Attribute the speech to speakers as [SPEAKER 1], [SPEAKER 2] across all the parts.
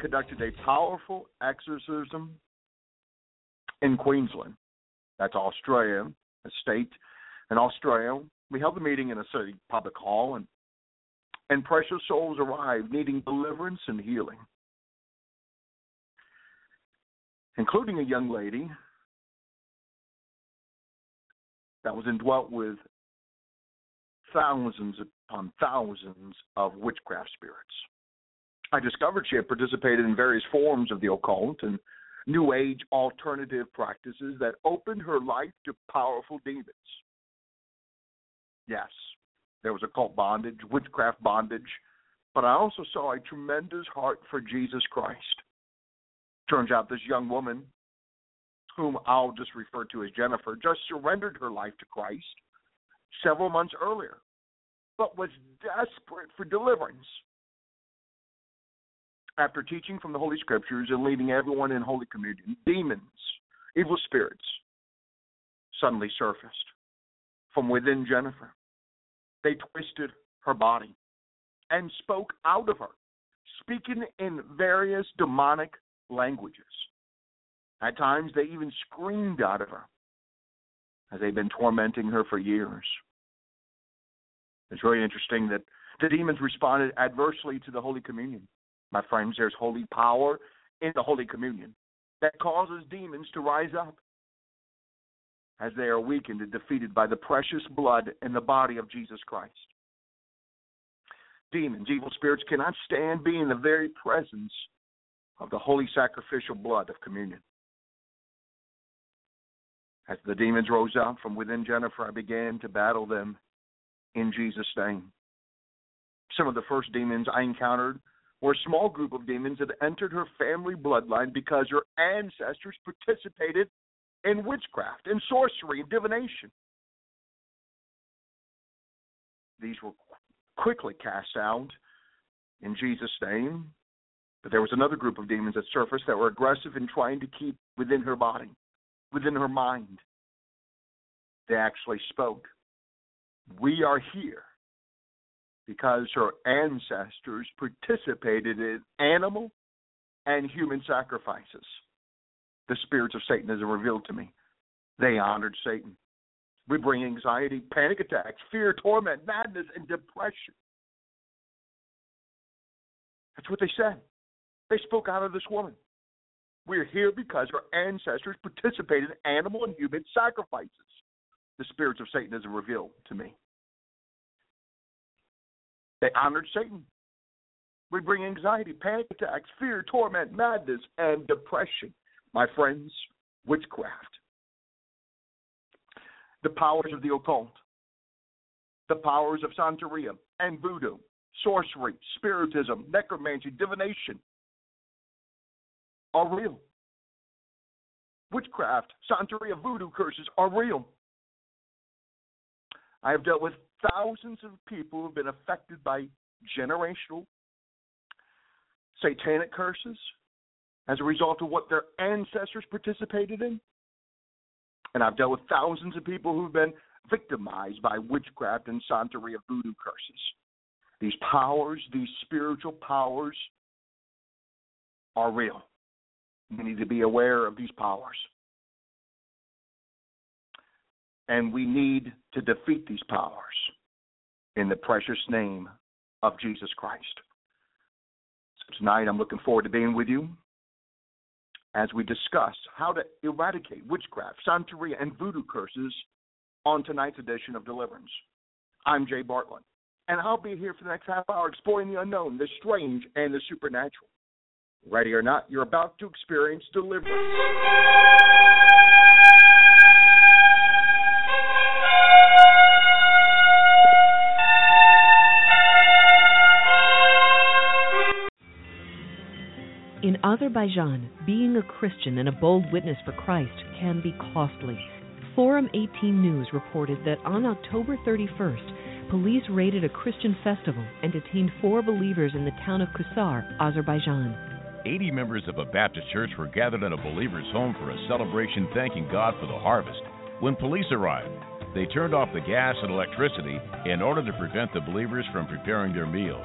[SPEAKER 1] Conducted a powerful exorcism in Queensland, that's Australia, a state in Australia, we held the meeting in a city public hall, and and precious souls arrived needing deliverance and healing, including a young lady that was indwelt with thousands upon thousands of witchcraft spirits. I discovered she had participated in various forms of the occult and New Age alternative practices that opened her life to powerful demons. Yes, there was occult bondage, witchcraft bondage, but I also saw a tremendous heart for Jesus Christ. Turns out this young woman, whom I'll just refer to as Jennifer, just surrendered her life to Christ several months earlier, but was desperate for deliverance. After teaching from the Holy Scriptures and leading everyone in Holy Communion, demons, evil spirits, suddenly surfaced from within Jennifer. They twisted her body and spoke out of her, speaking in various demonic languages. At times, they even screamed out of her as they've been tormenting her for years. It's really interesting that the demons responded adversely to the Holy Communion. My friends, there's holy power in the Holy Communion that causes demons to rise up as they are weakened and defeated by the precious blood and the body of Jesus Christ. Demons, evil spirits cannot stand being in the very presence of the holy sacrificial blood of communion. As the demons rose up from within Jennifer, I began to battle them in Jesus' name. Some of the first demons I encountered a small group of demons that entered her family bloodline because her ancestors participated in witchcraft and sorcery and divination. These were quickly cast out in Jesus' name. But there was another group of demons that surfaced that were aggressive in trying to keep within her body, within her mind. They actually spoke. We are here because her ancestors participated in animal and human sacrifices. The spirits of Satanism revealed to me. They honored Satan. We bring anxiety, panic attacks, fear, torment, madness, and depression. That's what they said. They spoke out of this woman. We're here because our ancestors participated in animal and human sacrifices. The spirits of Satanism revealed to me. They honored Satan. We bring anxiety, panic attacks, fear, torment, madness, and depression. My friends, witchcraft. The powers of the occult, the powers of Santeria and voodoo, sorcery, spiritism, necromancy, divination are real. Witchcraft, Santeria, voodoo curses are real. I have dealt with thousands of people have been affected by generational satanic curses as a result of what their ancestors participated in. And I've dealt with thousands of people who've been victimized by witchcraft and Santeria voodoo curses. These powers, these spiritual powers, are real. We need to be aware of these powers. And we need to defeat these powers in the precious name of Jesus Christ. Tonight, I'm looking forward to being with you as we discuss how to eradicate witchcraft, Santeria, and voodoo curses on tonight's edition of Deliverance. I'm Jay Bartlett, and I'll be here for the next half hour exploring the unknown, the strange, and the supernatural. Ready or not, you're about to experience deliverance.
[SPEAKER 2] Azerbaijan, being a Christian and a bold witness for Christ can be costly. Forum 18 News reported that on October 31st, police raided a Christian festival and detained four believers in the town of Kusar, Azerbaijan.
[SPEAKER 3] 80 members of a Baptist church were gathered at a believer's home for a celebration thanking God for the harvest. When police arrived, they turned off the gas and electricity in order to prevent the believers from preparing their meal.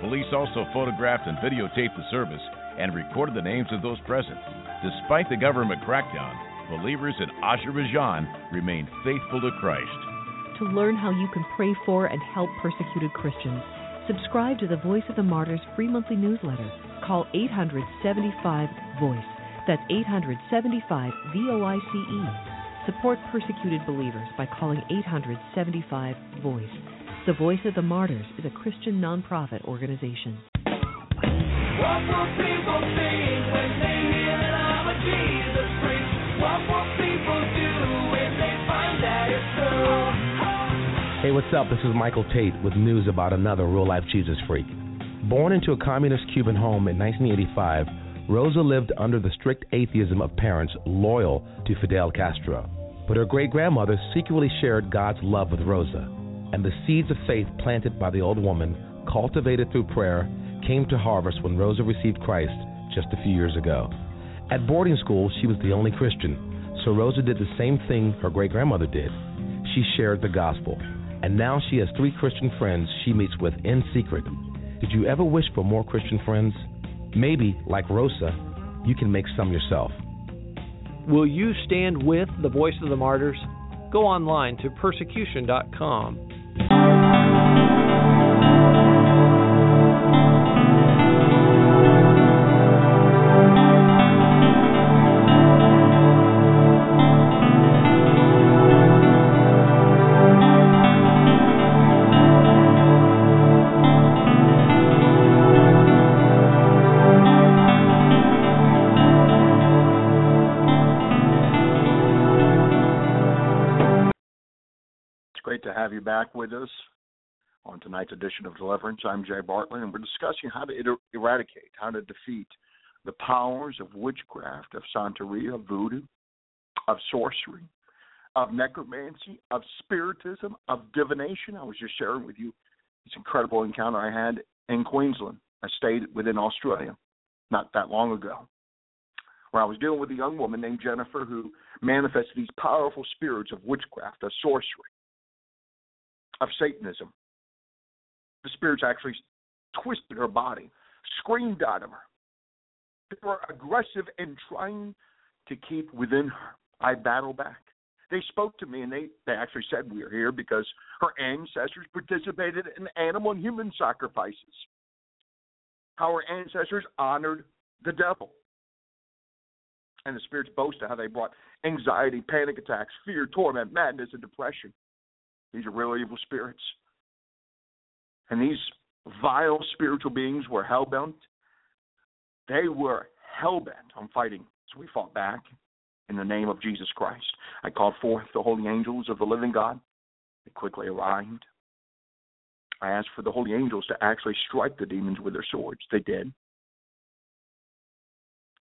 [SPEAKER 3] Police also photographed and videotaped the service and recorded the names of those present. Despite the government crackdown, believers in Azerbaijan remained faithful to Christ.
[SPEAKER 2] To learn how you can pray for and help persecuted Christians, subscribe to the Voice of the Martyrs free monthly newsletter. Call 875 VOICE. That's 875 V O I C E. Support persecuted believers by calling 875 VOICE. The Voice of the Martyrs is a Christian nonprofit organization.
[SPEAKER 4] Hey, what's up? This is Michael Tate with news about another real life Jesus freak. Born into a communist Cuban home in 1985, Rosa lived under the strict atheism of parents loyal to Fidel Castro. But her great grandmother secretly shared God's love with Rosa, and the seeds of faith planted by the old woman, cultivated through prayer, came to harvest when Rosa received Christ just a few years ago. At boarding school, she was the only Christian, so Rosa did the same thing her great grandmother did. She shared the gospel, and now she has three Christian friends she meets with in secret. Did you ever wish for more Christian friends? Maybe, like Rosa, you can make some yourself.
[SPEAKER 5] Will you stand with the voice of the martyrs? Go online to persecution.com.
[SPEAKER 1] with us on tonight's edition of Deliverance. I'm Jay Bartlett, and we're discussing how to er- eradicate, how to defeat the powers of witchcraft, of Santeria, voodoo, of sorcery, of necromancy, of spiritism, of divination. I was just sharing with you this incredible encounter I had in Queensland. I stayed within Australia not that long ago, where I was dealing with a young woman named Jennifer who manifested these powerful spirits of witchcraft, of sorcery, of Satanism. The spirits actually twisted her body, screamed of her. They were aggressive and trying to keep within her. I battled back. They spoke to me and they, they actually said we are here because her ancestors participated in animal and human sacrifices. How her ancestors honored the devil. And the spirits boasted how they brought anxiety, panic attacks, fear, torment, madness, and depression. These are real evil spirits. And these vile spiritual beings were hell bent. They were hell bent on fighting. So we fought back in the name of Jesus Christ. I called forth the holy angels of the living God. They quickly arrived. I asked for the holy angels to actually strike the demons with their swords. They did.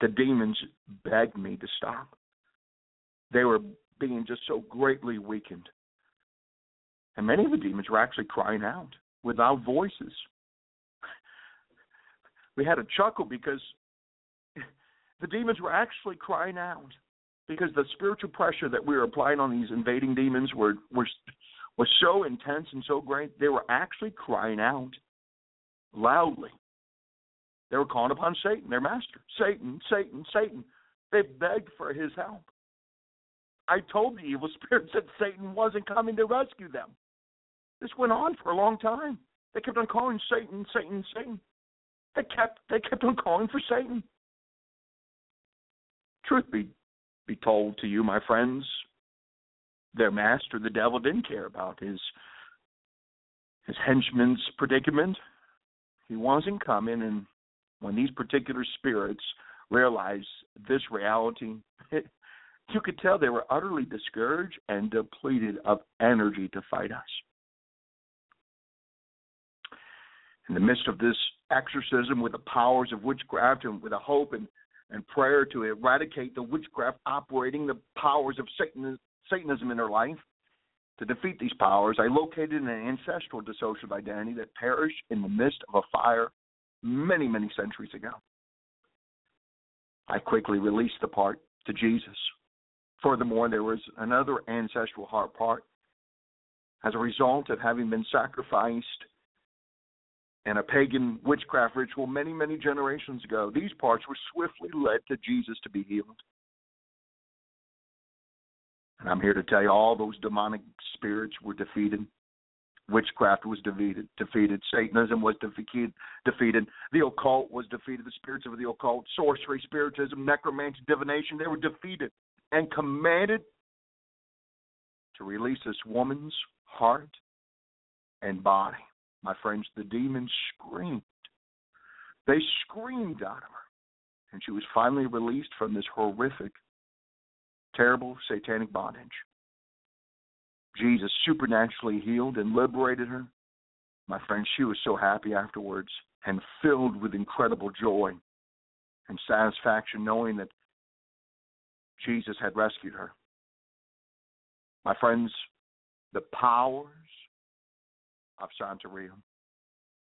[SPEAKER 1] The demons begged me to stop. They were being just so greatly weakened. And many of the demons were actually crying out without voices. We had a chuckle because the demons were actually crying out because the spiritual pressure that we were applying on these invading demons were were was so intense and so great they were actually crying out loudly. They were calling upon Satan, their master. Satan, Satan, Satan. They begged for his help. I told the evil spirits that Satan wasn't coming to rescue them. This went on for a long time. They kept on calling Satan, Satan, Satan. They kept they kept on calling for Satan. Truth be be told to you, my friends, their master, the devil, didn't care about his his henchman's predicament. He wasn't coming, and when these particular spirits realized this reality, it, you could tell they were utterly discouraged and depleted of energy to fight us. In the midst of this exorcism with the powers of witchcraft and with a hope and, and prayer to eradicate the witchcraft operating the powers of Satan, Satanism in her life, to defeat these powers, I located an ancestral dissociative identity that perished in the midst of a fire many, many centuries ago. I quickly released the part to Jesus. Furthermore, there was another ancestral heart part. As a result of having been sacrificed in a pagan witchcraft ritual many, many generations ago, these parts were swiftly led to Jesus to be healed. And I'm here to tell you all those demonic spirits were defeated. Witchcraft was defeated. Defeated. Satanism was defeated. Defeated. The occult was defeated. The spirits of the occult, sorcery, spiritism, necromancy, divination, they were defeated and commanded to release this woman's heart and body. My friends, the demons screamed. They screamed of her. And she was finally released from this horrific terrible satanic bondage. Jesus supernaturally healed and liberated her. My friend, she was so happy afterwards and filled with incredible joy and satisfaction knowing that Jesus had rescued her. My friends, the powers of Santeria,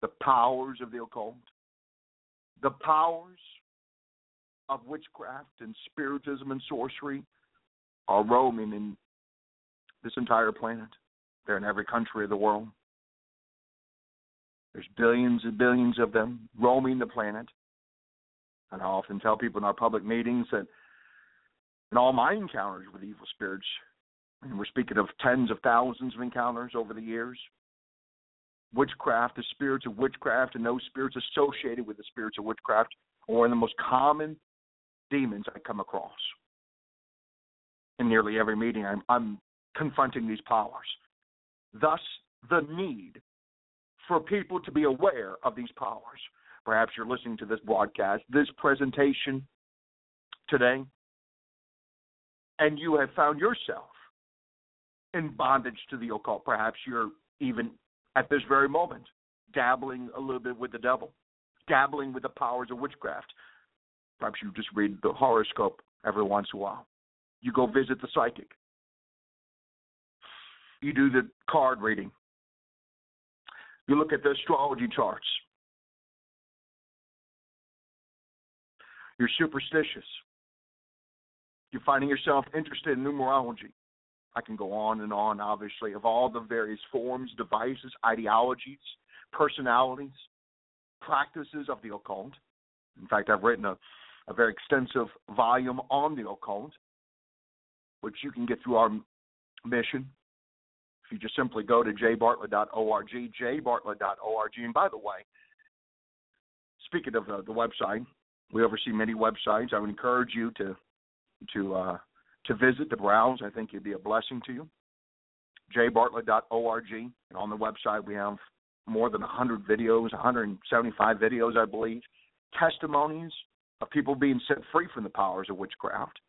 [SPEAKER 1] the powers of the occult, the powers of witchcraft and spiritism and sorcery are roaming in this entire planet. They're in every country of the world. There's billions and billions of them roaming the planet. And I often tell people in our public meetings that in all my encounters with evil spirits, and we're speaking of tens of thousands of encounters over the years, witchcraft, the spirits of witchcraft, and those spirits associated with the spirits of witchcraft are one of the most common demons I come across in nearly every meeting, I'm, I'm confronting these powers. Thus, the need for people to be aware of these powers. Perhaps you're listening to this broadcast, this presentation today, and you have found yourself in bondage to the occult. Perhaps you're even at this very moment dabbling a little bit with the devil, dabbling with the powers of witchcraft. Perhaps you just read the horoscope every once in a while. You go visit the psychic. You do the card reading. You look at the astrology charts. You're superstitious. You're finding yourself interested in numerology. I can go on and on, obviously, of all the various forms, devices, ideologies, personalities, practices of the occult. In fact, I've written a, a very extensive volume on the occult which you can get through our mission. If you just simply go to jbartlett.org, jbartlett.org. And by the way, speaking of the, the website, we oversee many websites. I would encourage you to to uh, to visit, to browse. I think it'd be a blessing to you. jbartlett.org. And on the website, we have more than 100 videos, 175 videos, I believe, testimonies of people being set free from the powers of witchcraft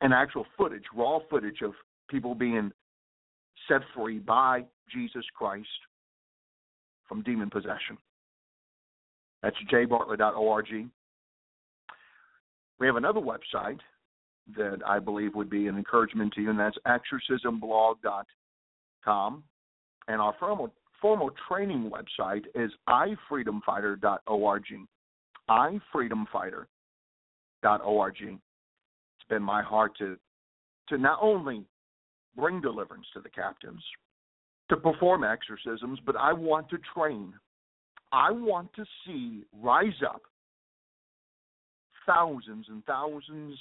[SPEAKER 1] and actual footage, raw footage of people being set free by Jesus Christ from demon possession. That's jbartlett.org. We have another website that I believe would be an encouragement to you, and that's exorcismblog.com. And our formal, formal training website is ifreedomfighter.org. ifreedomfighter.org It's been my heart to to not only bring deliverance to the captives, to perform exorcisms, but I want to train. I want to see rise up thousands and thousands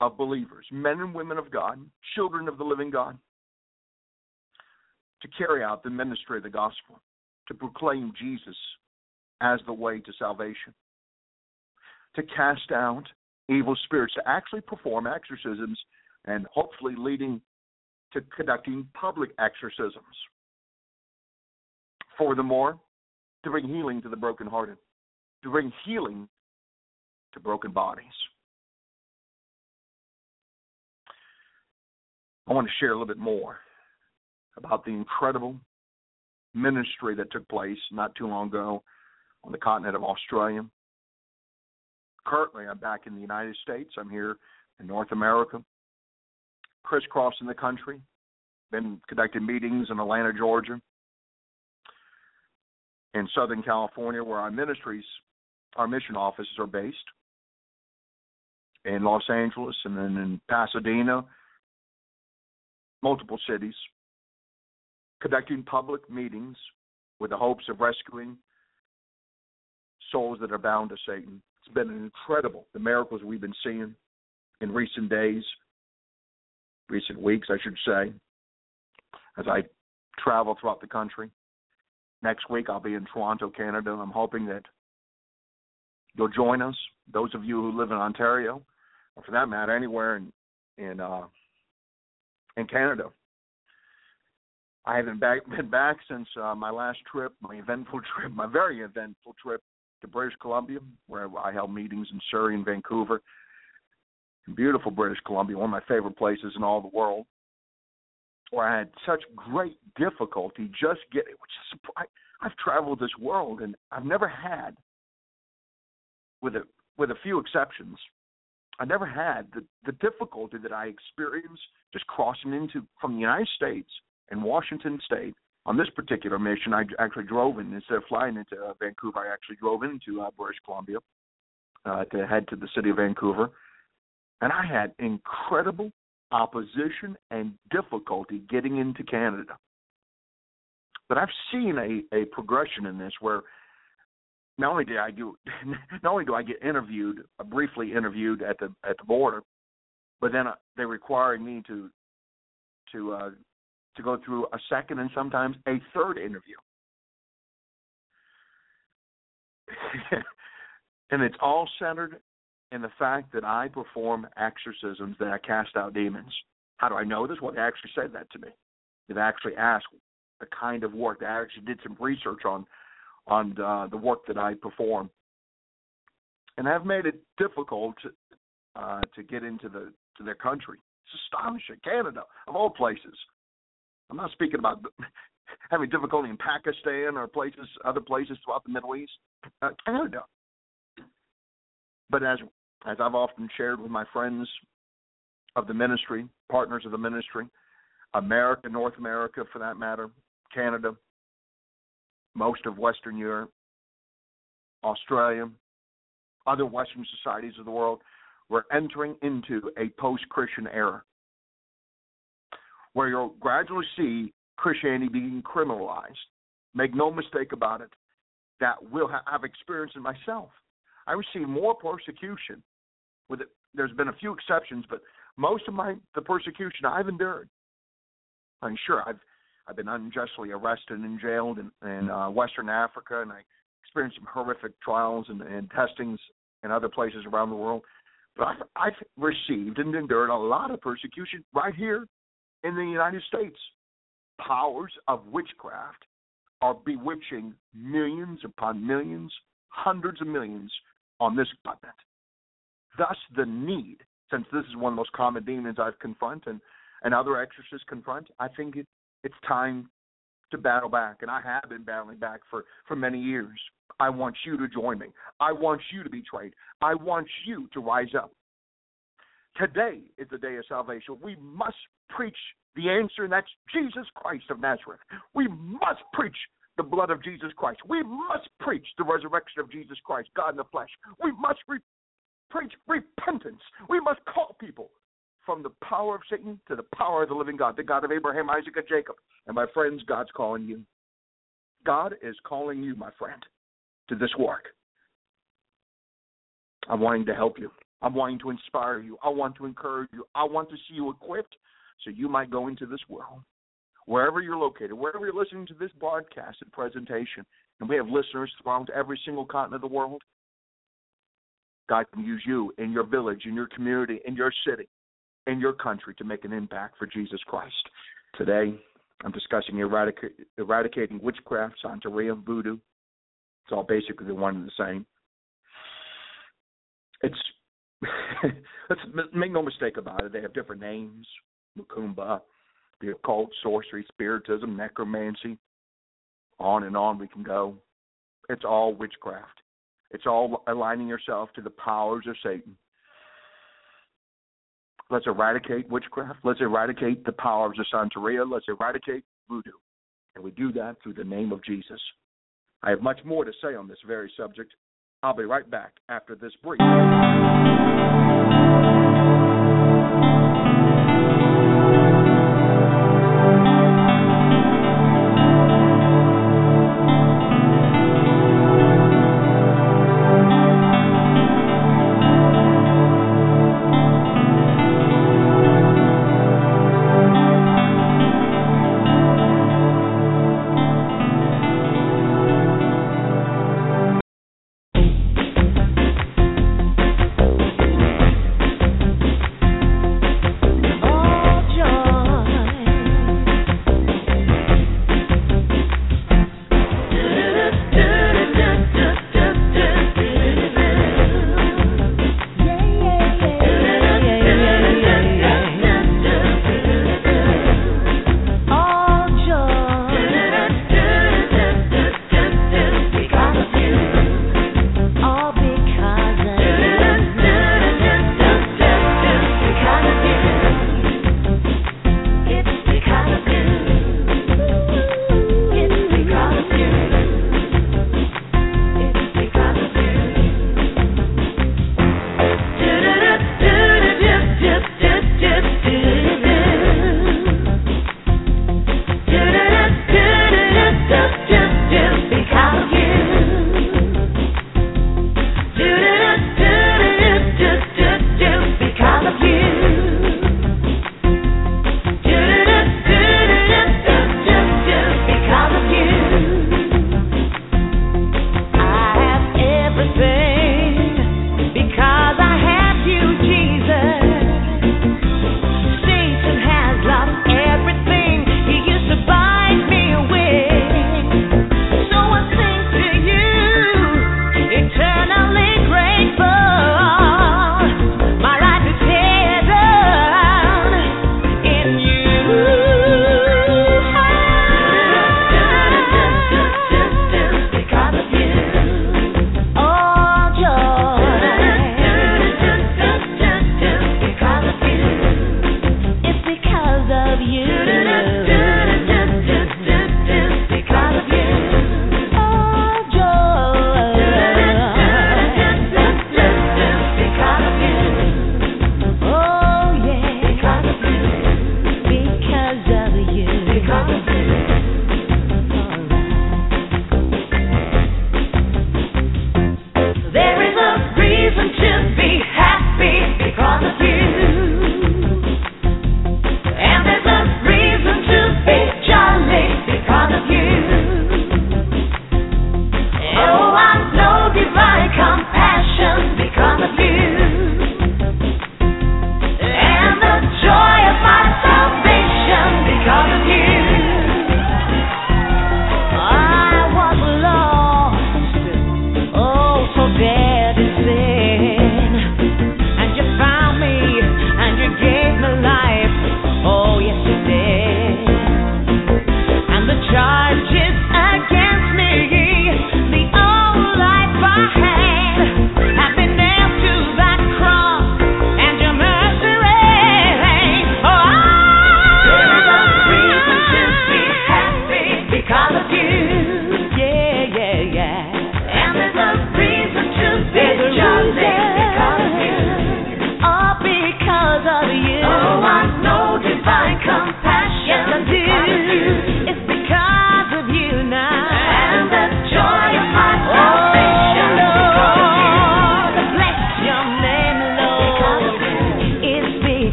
[SPEAKER 1] of believers, men and women of God, children of the living God, to carry out the ministry of the gospel, to proclaim Jesus as the way to salvation. To cast out evil spirits, to actually perform exorcisms, and hopefully leading to conducting public exorcisms. Furthermore, to bring healing to the brokenhearted, to bring healing to broken bodies. I want to share a little bit more about the incredible ministry that took place not too long ago on the continent of Australia. Currently, I'm back in the United States. I'm here in North America, crisscrossing the country. Been conducting meetings in Atlanta, Georgia, in Southern California, where our ministries, our mission offices are based, in Los Angeles, and then in Pasadena, multiple cities, conducting public meetings with the hopes of rescuing souls that are bound to Satan. It's been incredible, the miracles we've been seeing in recent days, recent weeks, I should say, as I travel throughout the country. Next week, I'll be in Toronto, Canada. And I'm hoping that you'll join us. Those of you who live in Ontario, or for that matter, anywhere in in uh, in Canada. I haven't back, been back since uh, my last trip, my eventful trip, my very eventful trip to British Columbia, where I held meetings in Surrey and Vancouver. Beautiful British Columbia, one of my favorite places in all the world, where I had such great difficulty just getting. Which is, I, I've traveled this world and I've never had, with a with a few exceptions, I never had the the difficulty that I experienced just crossing into from the United States and Washington State on this particular mission. I actually drove in instead of flying into uh, Vancouver. I actually drove into uh, British Columbia uh, to head to the city of Vancouver, and I had incredible opposition and difficulty getting into Canada. But I've seen a, a progression in this where not only did I do not only do I get interviewed, uh, briefly interviewed at the at the border, but then uh, they required me to to uh, to go through a second and sometimes a third interview. and it's all centered in the fact that I perform exorcisms, that I cast out demons. How do I know this? Well, they actually said that to me. They actually asked the kind of work. They actually did some research on on uh, the work that I perform, and have made it difficult to, uh, to get into the to their country. It's astonishing. Canada, of all places. I'm not speaking about having difficulty in Pakistan or places, other places throughout the Middle East. Uh, Canada. But as as I've often shared with my friends of the ministry, partners of the ministry, America, North America for that matter, Canada, most of Western Europe, Australia, other Western societies of the world, we're entering into a post Christian era where you'll gradually see Christianity being criminalized. Make no mistake about it, that will ha- have experienced it myself. I receive more persecution. With it, there's been a few exceptions, but most of my the persecution I've endured. I'm sure I've I've been unjustly arrested and jailed in, in uh, Western Africa, and I experienced some horrific trials and, and testings in other places around the world. But I've, I've received and endured a lot of persecution right here in the United States. Powers of witchcraft are bewitching millions upon millions, hundreds of millions on this continent. Thus, the need, since this is one of the most common demons I've confronted and, and other exorcists confront, I think it, it's time to battle back. And I have been battling back for, for many years. I want you to join me. I want you to be trained. I want you to rise up. Today is the day of salvation. We must preach the answer, and that's Jesus Christ of Nazareth. We must preach the blood of Jesus Christ. We must preach the resurrection of Jesus Christ, God in the flesh. We must re- preach repentance. We must call people from the power of Satan to the power of the living God, the God of Abraham, Isaac, and Jacob. And my friends, God's calling you. God is calling you, my friend, to this work. I'm wanting to help you. I'm wanting to inspire you. I want to encourage you. I want to see you equipped so you might go into this world. Wherever you're located, wherever you're listening to this broadcast and presentation,
[SPEAKER 6] and we have listeners throughout every single continent of the world. God can use you in your village, in your community, in your city, in your country to make an impact for Jesus Christ. Today, I'm discussing eradica- eradicating witchcraft, Santeria, voodoo. It's all basically one and the same. It's let's make no mistake about it. They have different names: Macumba, the occult, sorcery, spiritism, necromancy. On and on we can go. It's all witchcraft. It's all aligning yourself to the powers of Satan. Let's eradicate witchcraft. Let's eradicate the powers of Santeria. Let's eradicate voodoo. And we do that through the name of Jesus. I have much more to say on this very subject. I'll be right back after this brief.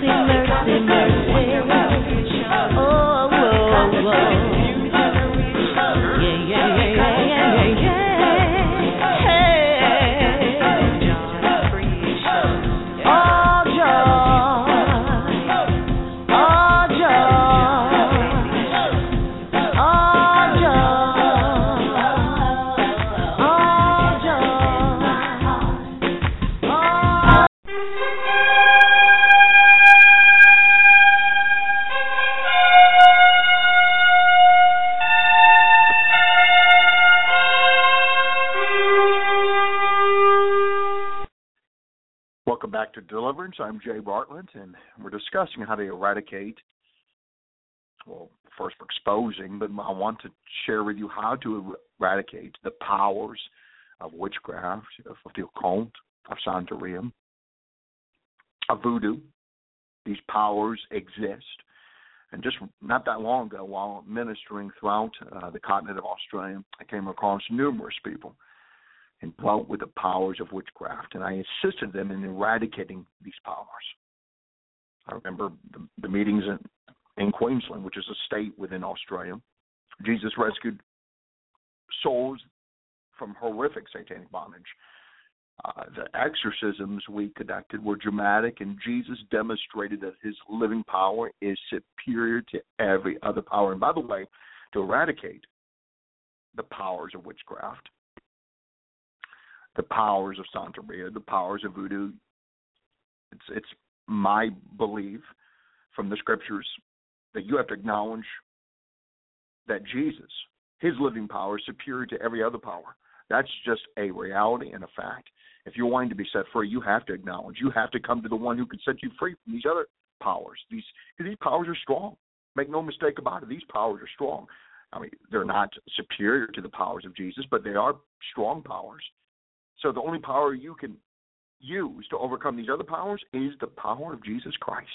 [SPEAKER 1] see. Discussing how to eradicate. Well, first exposing, but I want to share with you how to eradicate the powers of witchcraft, of the occult, of Santeria, of voodoo. These powers exist. And just not that long ago, while ministering throughout uh, the continent of Australia, I came across numerous people dwelt with the powers of witchcraft, and I assisted them in eradicating these powers. I remember the, the meetings in, in Queensland, which is a state within Australia. Jesus rescued souls from horrific satanic bondage. Uh, the exorcisms we conducted were dramatic, and Jesus demonstrated that his living power is superior to every other power. And by the way, to eradicate the powers of witchcraft, the powers of Santeria, the powers of voodoo. It's it's my belief from the scriptures that you have to acknowledge that Jesus, his living power, is superior to every other power. That's just a reality and a fact. If you're wanting to be set free, you have to acknowledge. You have to come to the one who can set you free from these other powers. These these powers are strong. Make no mistake about it. These powers are strong. I mean, they're not superior to the powers of Jesus, but they are strong powers. So the only power you can use to overcome these other powers is the power of Jesus Christ.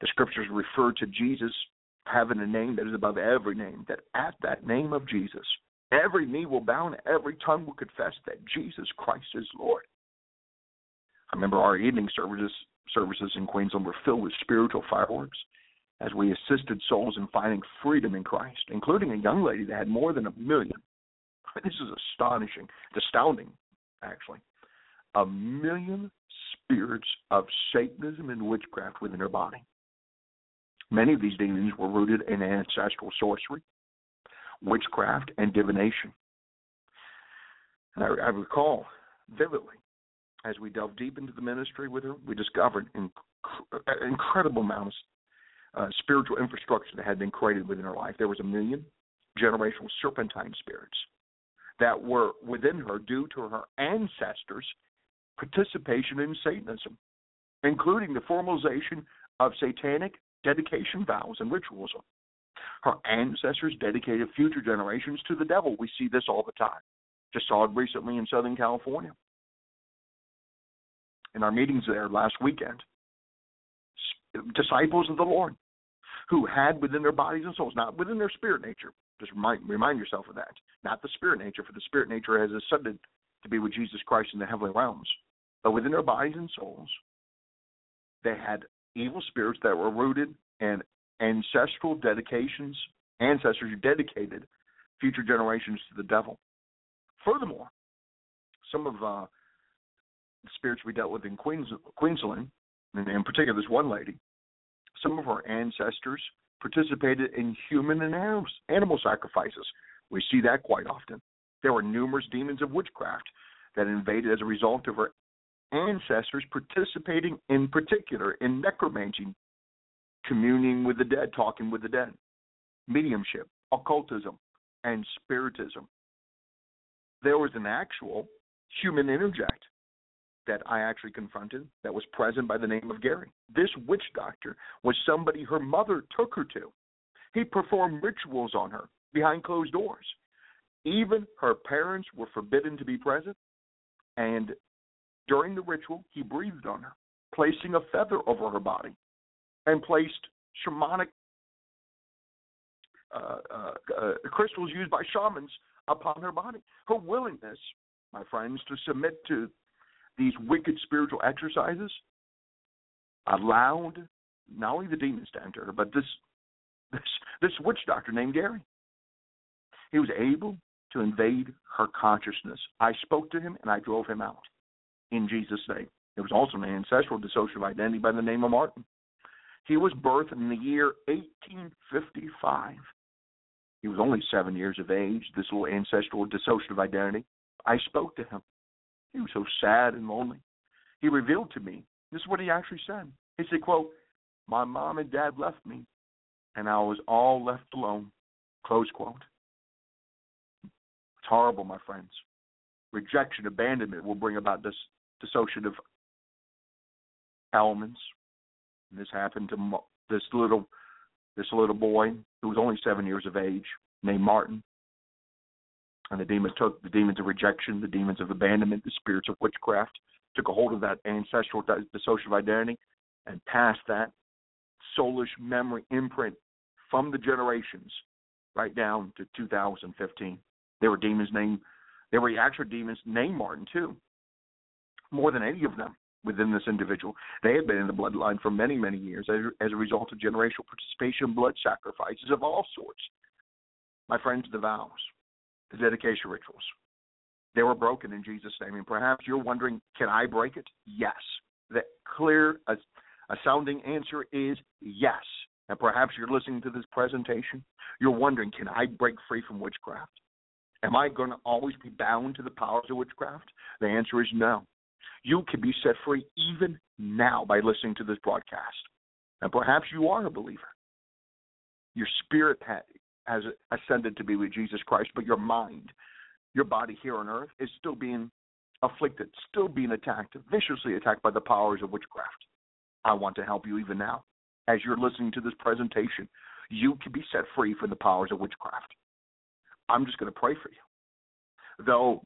[SPEAKER 1] The scriptures refer to Jesus having a name that is above every name, that at that name of Jesus, every knee will bow and every tongue will confess that Jesus Christ is Lord. I remember our evening services services in Queensland were filled with spiritual fireworks as we assisted souls in finding freedom in Christ, including a young lady that had more than a million. This is astonishing, astounding actually, a million spirits of Satanism and witchcraft within her body. Many of these demons were rooted in ancestral sorcery, witchcraft, and divination. And I, I recall vividly, as we delved deep into the ministry with her, we discovered inc- incredible amounts of uh, spiritual infrastructure that had been created within her life. There was a million generational serpentine spirits that were within her due to her ancestors' participation in Satanism, including the formalization of satanic dedication vows and rituals. Her ancestors dedicated future generations to the devil. We see this all the time. Just saw it recently in Southern California. In our meetings there last weekend, disciples of the Lord who had within their bodies and souls, not within their spirit nature, just remind remind yourself of that. Not the spirit nature, for the spirit nature has ascended to be with Jesus Christ in the heavenly realms. But within their bodies and souls, they had evil spirits that were rooted in ancestral dedications, ancestors who dedicated future generations to the devil. Furthermore, some of uh, the spirits we dealt with in Queens, Queensland, and in particular this one lady, some of her ancestors participated in human and animal sacrifices. We see that quite often. There were numerous demons of witchcraft that invaded as a result of her ancestors participating in particular in necromancy, communing with the dead, talking with the dead, mediumship, occultism, and spiritism. There was an actual human introject that I actually confronted that was present by the name of Gary. This witch doctor was somebody her mother took her to. He performed rituals on her behind closed doors. Even her parents were forbidden to be present, and during the ritual, he breathed on her, placing a feather over her body, and placed shamanic uh, uh, uh, crystals used by shamans upon her body. Her willingness, my friends, to submit to these wicked spiritual exercises allowed not only the demons to enter her, but this this this witch doctor named Gary. He was able to invade her consciousness. I spoke to him and I drove him out in Jesus' name. There was also an ancestral dissociative identity by the name of Martin. He was birthed in the year 1855. He was only seven years of age, this little ancestral dissociative identity. I spoke to him. He was so sad and lonely. He revealed to me, this is what he actually said. He said, quote, My mom and dad left me, and I was all left alone. Close quote. It's horrible, my friends. Rejection, abandonment will bring about this dissociative elements. And this happened to this little this little boy who was only seven years of age, named Martin. And the demons took the demons of rejection, the demons of abandonment, the spirits of witchcraft, took a hold of that ancestral dissociative identity and passed that soulish memory imprint from the generations right down to 2015. There were demons named, there were actual demons named Martin too, more than any of them within this individual. They had been in the bloodline for many, many years as, as a result of generational participation in blood sacrifices of all sorts. My friends, the vows, the dedication rituals, they were broken in Jesus' name. And perhaps you're wondering, can I break it? Yes. The clear, a, a sounding answer is yes. And perhaps you're listening to this presentation, you're wondering, can I break free from witchcraft? Am I going to always be bound to the powers of witchcraft? The answer is no. You can be set free even now by listening to this broadcast. And perhaps you are a believer. Your spirit has ascended to be with Jesus Christ, but your mind, your body here on earth, is still being afflicted, still being attacked, viciously attacked by the powers of witchcraft. I want to help you even now. As you're listening to this presentation, you can be set free from the powers of witchcraft. I'm just going to pray for you. Though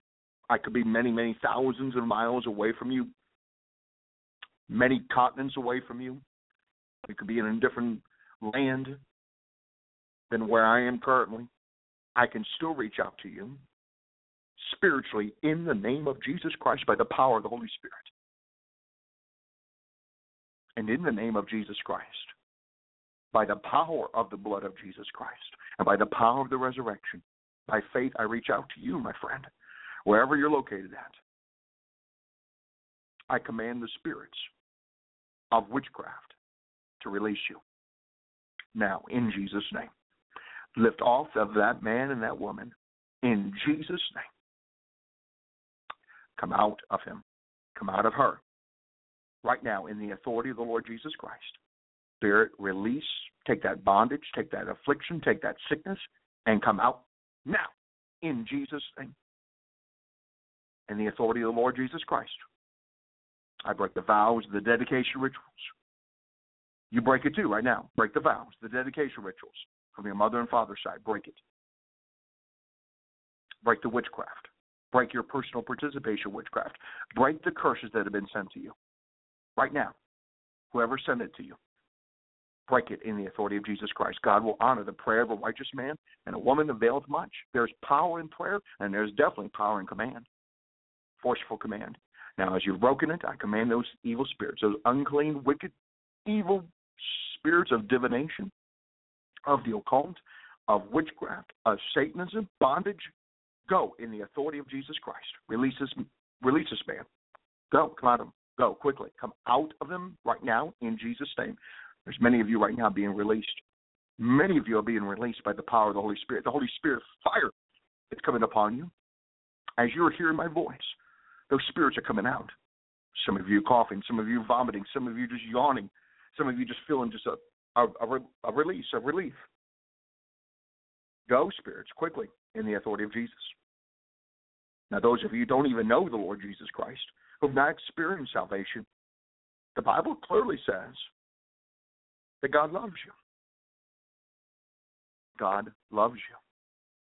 [SPEAKER 1] I could be many, many thousands of miles away from you, many continents away from you. We could be in a different land than where I am currently. I can still reach out to you spiritually in the name of Jesus Christ by the power of the Holy Spirit. And in the name of Jesus Christ, by the power of the blood of Jesus Christ, and by the power of the resurrection, by faith, I reach out to you, my friend wherever you're located at. I command the spirits of witchcraft to release you. Now, in Jesus' name. Lift off of that man and that woman in Jesus' name. Come out of him. Come out of her. Right now, in the authority of the Lord Jesus Christ. Spirit, release. Take that bondage, take that affliction, take that sickness, and come out now in Jesus' name in the authority of the Lord Jesus Christ. I break the vows, the dedication rituals. You break it too right now. Break the vows, the dedication rituals from your mother and father's side. Break it. Break the witchcraft. Break your personal participation witchcraft. Break the curses that have been sent to you. Right now. Whoever sent it to you. Break it in the authority of Jesus Christ. God will honor the prayer of a righteous man and a woman availeth much. There's power in prayer, and there's definitely power in command forceful command. Now, as you've broken it, I command those evil spirits, those unclean, wicked, evil spirits of divination, of the occult, of witchcraft, of Satanism, bondage, go in the authority of Jesus Christ. Release this, release this man. Go, come out of him. Go quickly. Come out of them right now in Jesus' name. There's many of you right now being released. Many of you are being released by the power of the Holy Spirit. The Holy Spirit fire is coming upon you. As you're hearing my voice, those spirits are coming out. Some of you coughing, some of you vomiting, some of you just yawning, some of you just feeling just a a, a, a release, a relief. Go, spirits, quickly in the authority of Jesus. Now, those of you who don't even know the Lord Jesus Christ, who have not experienced salvation, the Bible clearly says that God loves you. God loves you.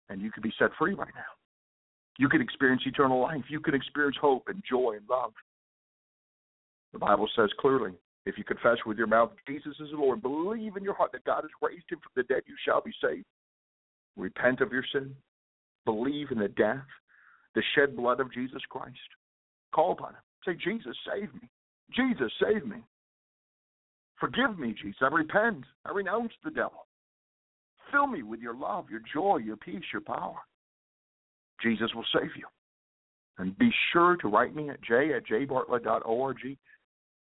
[SPEAKER 1] And you could be set free right now. You could experience eternal life. You could experience hope and joy and love. The Bible says clearly, if you confess with your mouth Jesus is the Lord, believe in your heart that God has raised him from the dead, you shall be saved. Repent of your sin. Believe in the death, the shed blood of Jesus Christ. Call upon him. Say, Jesus, save me. Jesus, save me. Forgive me, Jesus. I repent. I renounce the devil. Fill me with your love, your joy, your peace, your power. Jesus will save you. And be sure to write me at j at jbartlett.org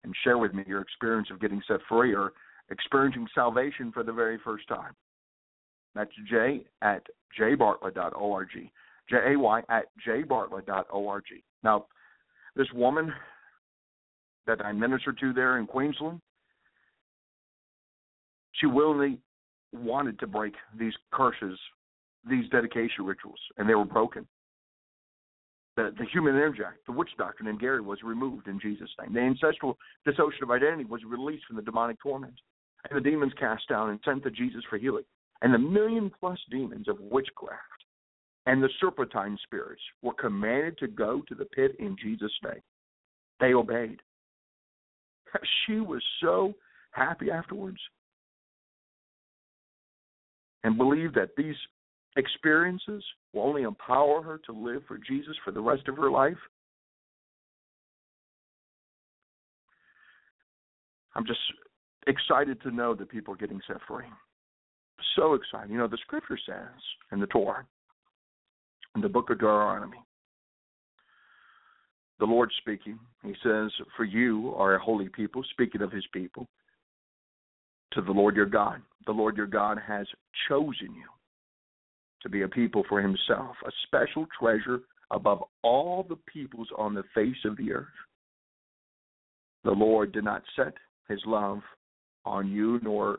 [SPEAKER 1] and share with me your experience of getting set free or experiencing salvation for the very first time. That's j at jbartlett.org. J-A-Y at jbartlett.org. Now, this woman that I ministered to there in Queensland, she willingly wanted to break these curses these dedication rituals, and they were broken. The, the human introject, the witch doctor named Gary was removed in Jesus' name. The ancestral dissociative identity was released from the demonic torment. And the demons cast down and sent to Jesus for healing. And the million plus demons of witchcraft and the serpentine spirits were commanded to go to the pit in Jesus' name. They obeyed. She was so happy afterwards and believe that these experiences will only empower her to live for Jesus for the rest of her life. I'm just excited to know that people are getting set free. So excited. You know, the scripture says in the Torah, in the book of Deuteronomy, the Lord speaking, He says, For you are a holy people, speaking of His people, to the Lord your God. The Lord your God has chosen you to be a people for Himself, a special treasure above all the peoples on the face of the earth. The Lord did not set His love on you, nor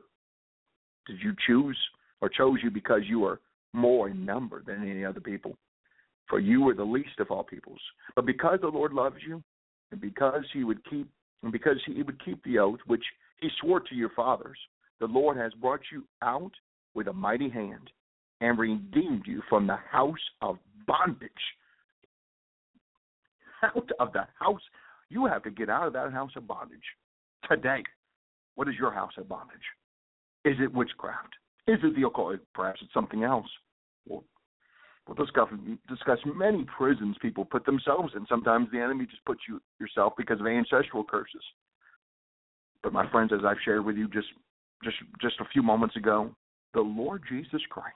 [SPEAKER 1] did you choose or chose you because you are more in number than any other people. For you were the least of all peoples. But because the Lord loves you, and because he would keep and because he would keep the oath which he swore to your fathers, the Lord has brought you out with a mighty hand and redeemed you from the house of bondage. Out of the house. You have to get out of that house of bondage today. What is your house of bondage? Is it witchcraft? Is it the occult? Perhaps it's something else. We'll, we'll discuss, discuss many prisons people put themselves in. Sometimes the enemy just puts you yourself because of ancestral curses. But my friends, as I've shared with you just just just a few moments ago, the Lord Jesus Christ.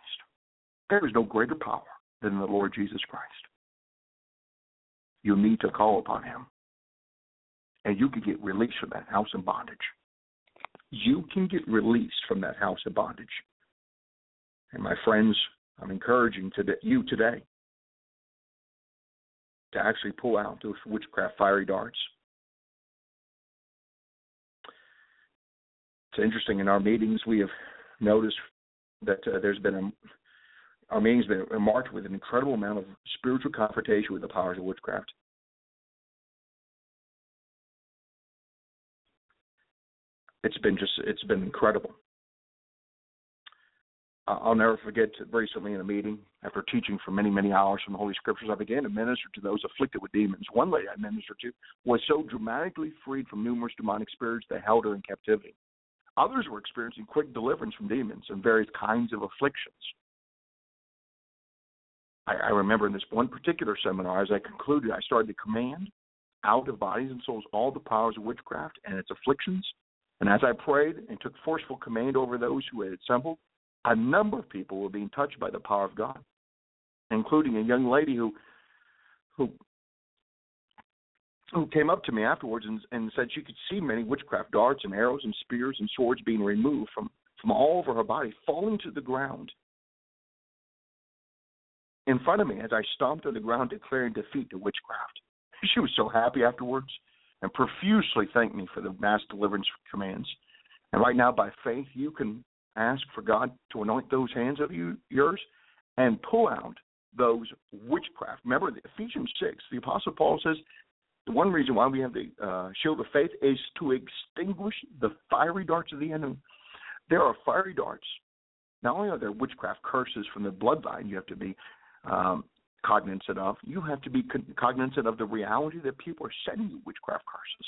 [SPEAKER 1] There is no greater power than the Lord Jesus Christ. You need to call upon him. And you can get released from that house of bondage you can get released from that house of bondage. And my friends, I'm encouraging today, you today to actually pull out those witchcraft fiery darts. It's interesting in our meetings we have noticed that uh, there's been a our meetings been marked with an incredible amount of spiritual confrontation with the powers of witchcraft. it's been just it's been incredible. I'll never forget recently in a meeting, after teaching for many, many hours from the Holy Scriptures, I began to minister to those afflicted with demons. One lady I ministered to was so dramatically freed from numerous demonic spirits that held her in captivity. Others were experiencing quick deliverance from demons and various kinds of afflictions. I, I remember in this one particular seminar, as I concluded, I started to command out of bodies and souls all the powers of witchcraft and its afflictions and as I prayed and took forceful command over those who had assembled, a number of people were being touched by the power of God, including a young lady who who who came up to me afterwards and, and said she could see many witchcraft darts and arrows and spears and swords being removed from, from all over her body, falling to the ground in front of me as I stomped on the ground declaring defeat to witchcraft. She was so happy afterwards and profusely thanked me for the mass deliverance commands. And right now, by faith, you can ask for God to anoint those hands of you, yours and pull out those witchcraft. Remember, Ephesians 6, the Apostle Paul says the one reason why we have the uh, shield of faith is to extinguish the fiery darts of the enemy. There are fiery darts. Not only are there witchcraft curses from the bloodline you have to be um, cognizant of. You have to be cognizant of the reality that people are sending you witchcraft curses,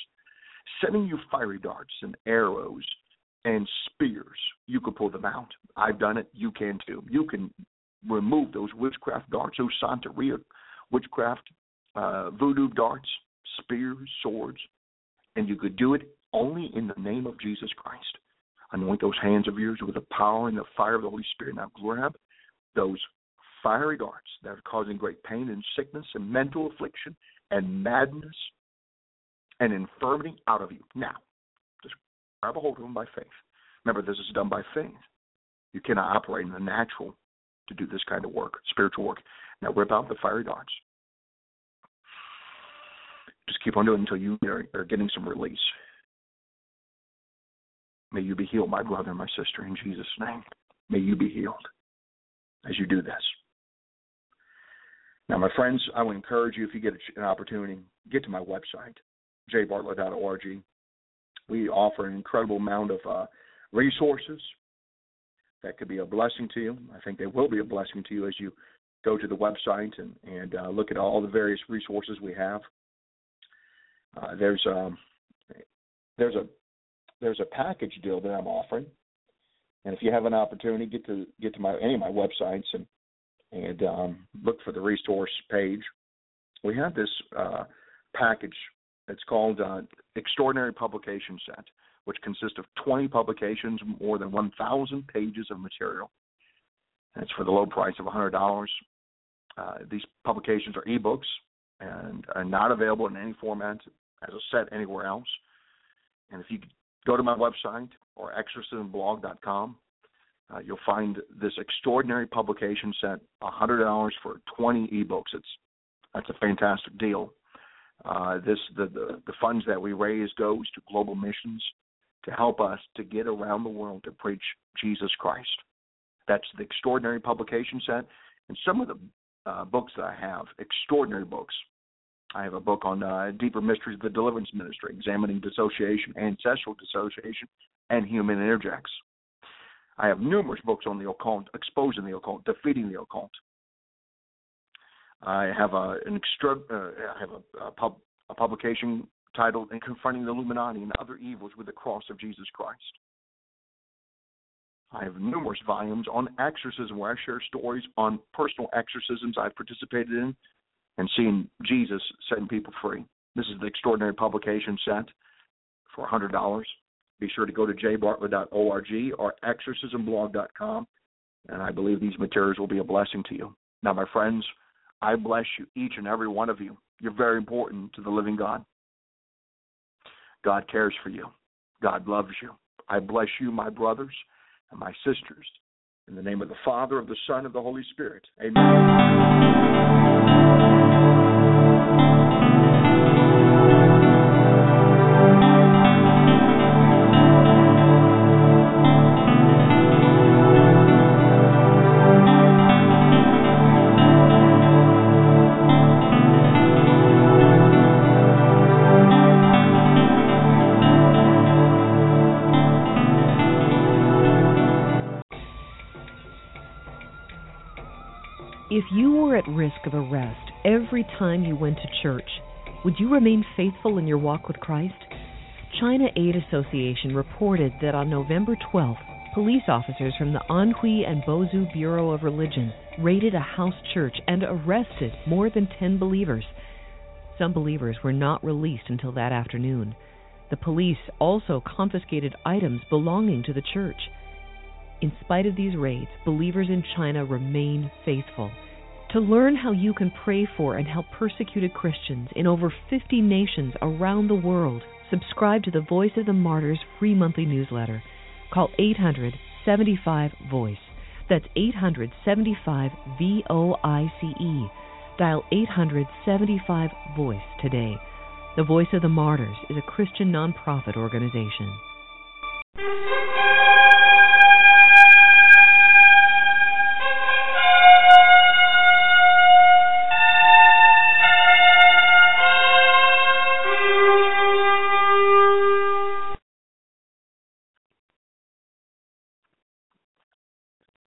[SPEAKER 1] sending you fiery darts and arrows and spears. You can pull them out. I've done it. You can too. You can remove those witchcraft darts, those Santeria witchcraft, uh, voodoo darts, spears, swords, and you could do it only in the name of Jesus Christ. Anoint those hands of yours with the power and the fire of the Holy Spirit. Now grab those fiery darts that are causing great pain and sickness and mental affliction and madness and infirmity out of you. Now, just grab a hold of them by faith. Remember, this is done by faith. You cannot operate in the natural to do this kind of work, spiritual work. Now, rip out the fiery darts. Keep on doing until you are, are getting some release. May you be healed, my brother and my sister, in Jesus' name. May you be healed as you do this. Now, my friends, I would encourage you if you get an opportunity, get to my website, jbartlett.org. We offer an incredible amount of uh, resources that could be a blessing to you. I think they will be a blessing to you as you go to the website and, and uh, look at all the various resources we have. Uh, there's um, there's a there's a package deal that I'm offering, and if you have an opportunity, get to get to my any of my websites and and um, look for the resource page. We have this uh, package. It's called uh, Extraordinary Publication Set, which consists of 20 publications, more than 1,000 pages of material. It's for the low price of $100. Uh, these publications are ebooks and are not available in any format as a set anywhere else. And if you go to my website or exorcismblog.com, uh, you'll find this extraordinary publication set, $100 for 20 ebooks. It's that's a fantastic deal. Uh, this the, the the funds that we raise goes to global missions to help us to get around the world to preach Jesus Christ. That's the extraordinary publication set, and some of the uh, books that I have, extraordinary books. I have a book on uh, deeper mysteries of the deliverance ministry, examining dissociation, ancestral dissociation, and human introjects. I have numerous books on the occult, exposing the occult, defeating the occult. I have a, an extra, uh, I have a, a, pub, a publication titled "In Confronting the Illuminati and Other Evils with the Cross of Jesus Christ." I have numerous volumes on exorcism where I share stories on personal exorcisms I've participated in and seeing Jesus setting people free. This is the extraordinary publication set for $100. Be sure to go to jbartlett.org or exorcismblog.com, and I believe these materials will be a blessing to you. Now, my friends, I bless you, each and every one of you. You're very important to the living God. God cares for you. God loves you. I bless you, my brothers and my sisters. In the name of the Father, of the Son, of the Holy Spirit. Amen.
[SPEAKER 2] At risk of arrest every time you went to church, would you remain faithful in your walk with Christ? China Aid Association reported that on November 12th, police officers from the Anhui and Bozhou Bureau of Religion raided a house church and arrested more than 10 believers. Some believers were not released until that afternoon. The police also confiscated items belonging to the church. In spite of these raids, believers in China remain faithful. To learn how you can pray for and help persecuted Christians in over 50 nations around the world, subscribe to the Voice of the Martyrs free monthly newsletter. Call 800 75 Voice. That's 875 V O I C E. Dial 875 Voice today. The Voice of the Martyrs is a Christian nonprofit organization.